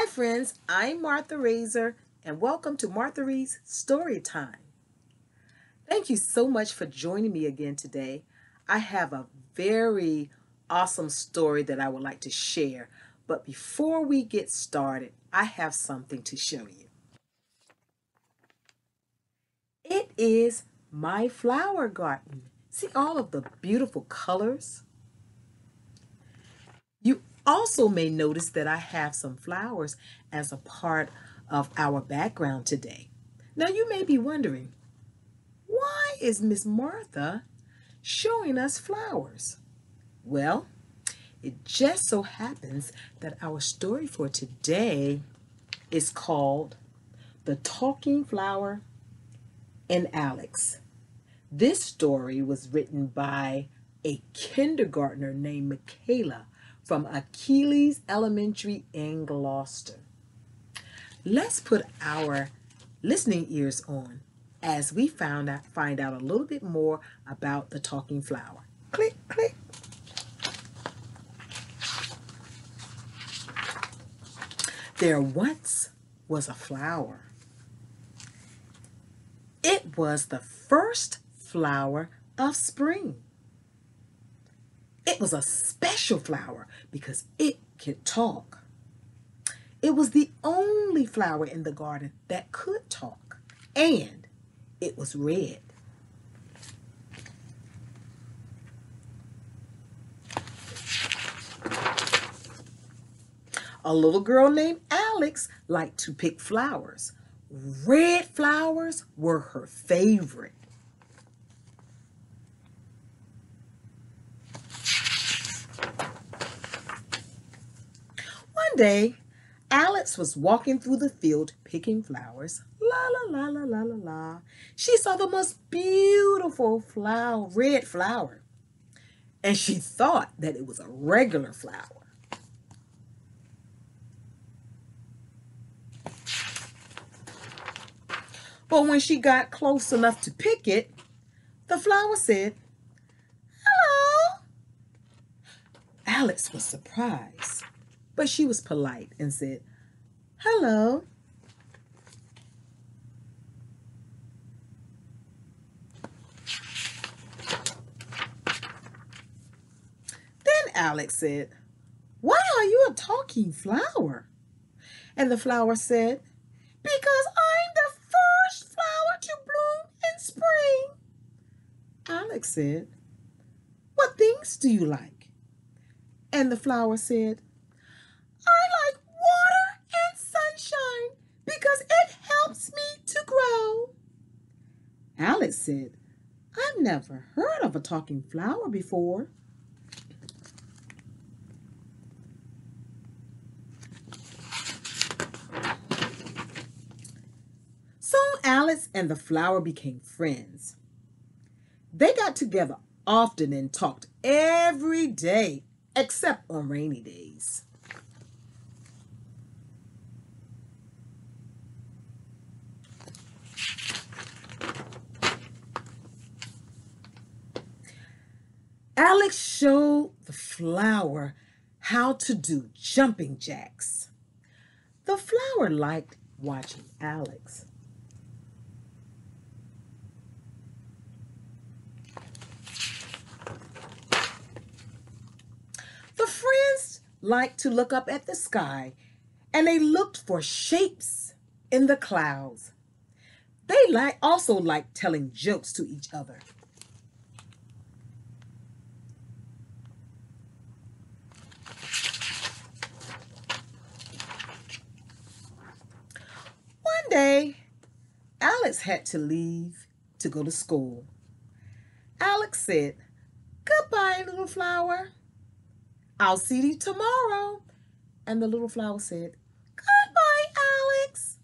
Hi friends, I'm Martha Razor and welcome to Martha Reed's Story Time. Thank you so much for joining me again today. I have a very awesome story that I would like to share, but before we get started, I have something to show you. It is my flower garden. See all of the beautiful colors? Also may notice that I have some flowers as a part of our background today. Now you may be wondering, why is Miss Martha showing us flowers? Well, it just so happens that our story for today is called The Talking Flower and Alex. This story was written by a kindergartner named Michaela from Achilles Elementary in Gloucester. Let's put our listening ears on as we found out, find out a little bit more about the talking flower. Click, click. There once was a flower. It was the first flower of spring. It was a special flower because it could talk. It was the only flower in the garden that could talk, and it was red. A little girl named Alex liked to pick flowers. Red flowers were her favorite. One day, Alex was walking through the field picking flowers. La la la la la la la. She saw the most beautiful flower, red flower. And she thought that it was a regular flower. But when she got close enough to pick it, the flower said, Hello. Alex was surprised, but she was polite and said, Hello. Then Alex said, Why are you a talking flower? And the flower said, Because I'm the first flower to bloom in spring. Alex said, What things do you like? And the flower said, I like water and sunshine because it helps me to grow. Alex said, I've never heard of a talking flower before. Soon Alice and the flower became friends. They got together often and talked every day, except on rainy days. Alex showed the flower how to do jumping jacks. The flower liked watching Alex. The friends liked to look up at the sky and they looked for shapes in the clouds. They like, also liked telling jokes to each other. One day, Alex had to leave to go to school. Alex said, Goodbye, little flower. I'll see you tomorrow. And the little flower said, Goodbye, Alex.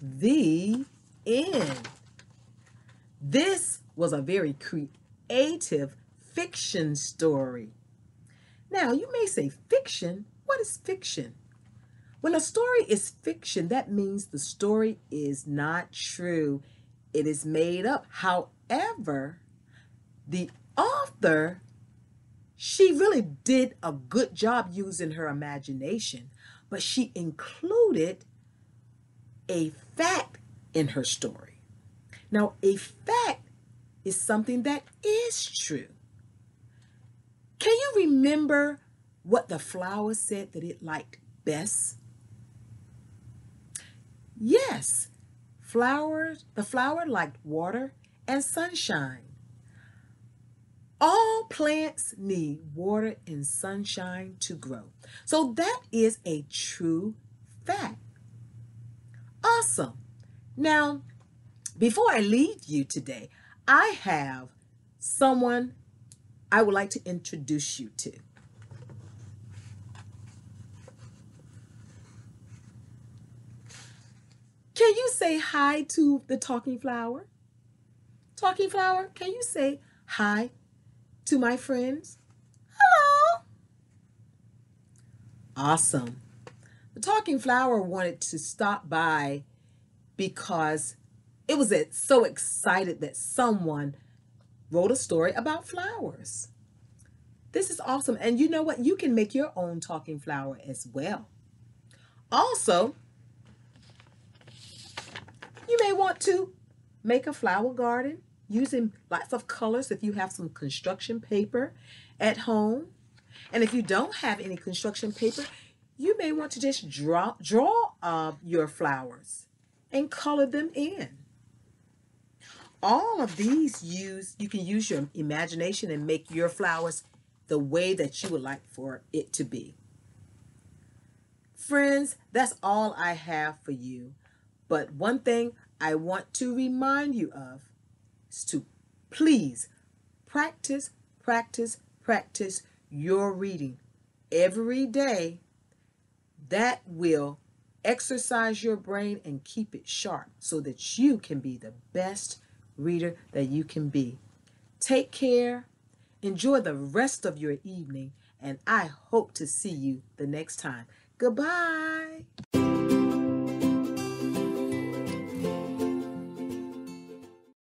The end. This was a very creative fiction story. Now, you may say fiction. What is fiction? When a story is fiction, that means the story is not true. It is made up. However, the author she really did a good job using her imagination, but she included a fact in her story. Now, a fact is something that is true. Can you remember what the flower said that it liked best? Yes, flowers, the flower liked water and sunshine. All plants need water and sunshine to grow. So that is a true fact. Awesome. Now, before I leave you today, I have someone I would like to introduce you to. Can you say hi to the talking flower? Talking flower, can you say hi to my friends. Hello. Awesome. The Talking Flower wanted to stop by because it was so excited that someone wrote a story about flowers. This is awesome. And you know what? You can make your own talking flower as well. Also, want to make a flower garden using lots of colors if you have some construction paper at home. And if you don't have any construction paper, you may want to just draw, draw uh, your flowers and color them in. All of these use, you can use your imagination and make your flowers the way that you would like for it to be. Friends, that's all I have for you. But one thing I want to remind you of is to please practice, practice, practice your reading every day. That will exercise your brain and keep it sharp so that you can be the best reader that you can be. Take care. Enjoy the rest of your evening, and I hope to see you the next time. Goodbye.